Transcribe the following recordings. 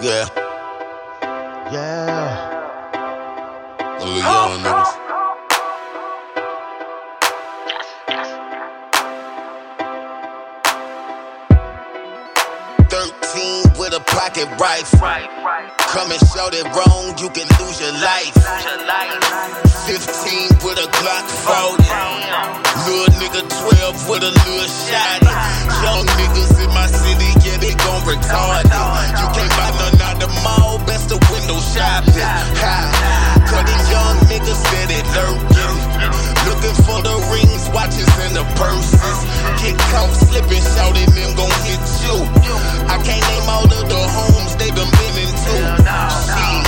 Yeah. Yeah. Them little young niggas. Thirteen with a pocket rifle. Come and show it wrong, you can lose your life. Fifteen with a Glock 40. Little nigga 12 with a little shot. Young niggas in Ha. Cause these young niggas steady lurking. Looking for the rings, watches, and the purses. Get caught slipping, shouting, them gon' hit you. I can't name all of the homes they done been into. Shit.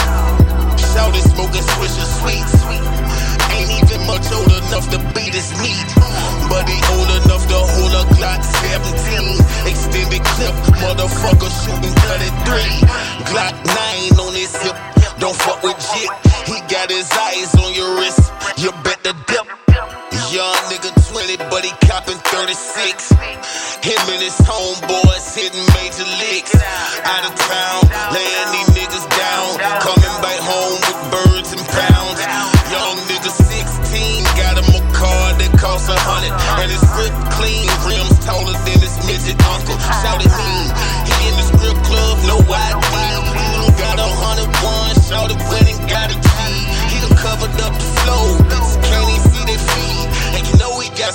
Shouting, smoking, swisher sweet. Ain't even much old enough to beat his meat. But he old enough to hold a Glock 17. Don't fuck with Jit. He got his eyes on your wrist. You bet the dip. Young nigga 20, but he copping 36. Him and his homeboys hitting major licks. Out of town, laying these niggas down. Coming back home with birds and pounds. Young nigga 16, got him a car that costs a hundred. And his rip clean, rims taller than his midget uncle. Shouted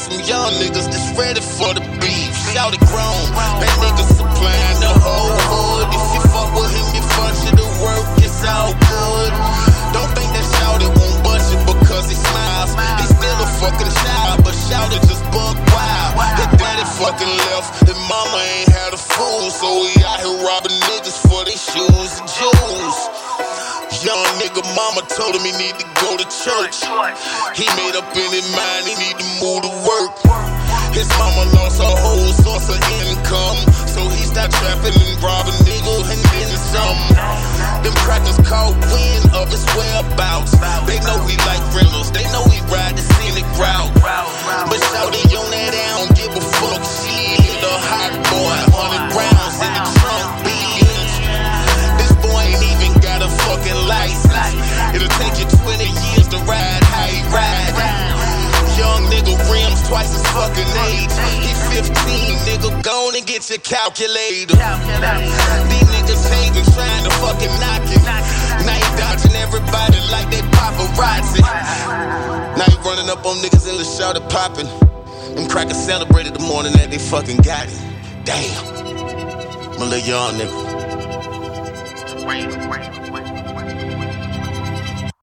some young niggas that's ready for the beef. Shouted grown, that nigga mama told him he need to go to church. He made up in his mind he need to move to work. His mama lost her whole source of. Twice his fucking age. He 15, nigga, go on and get your calculator. These niggas hating, trying to fucking knock it. Now he dodging everybody like they paparazzi. Now he running up on niggas in the shot popping. Them crackers celebrated the morning that they fucking got it. Damn. I'm a little young nigga.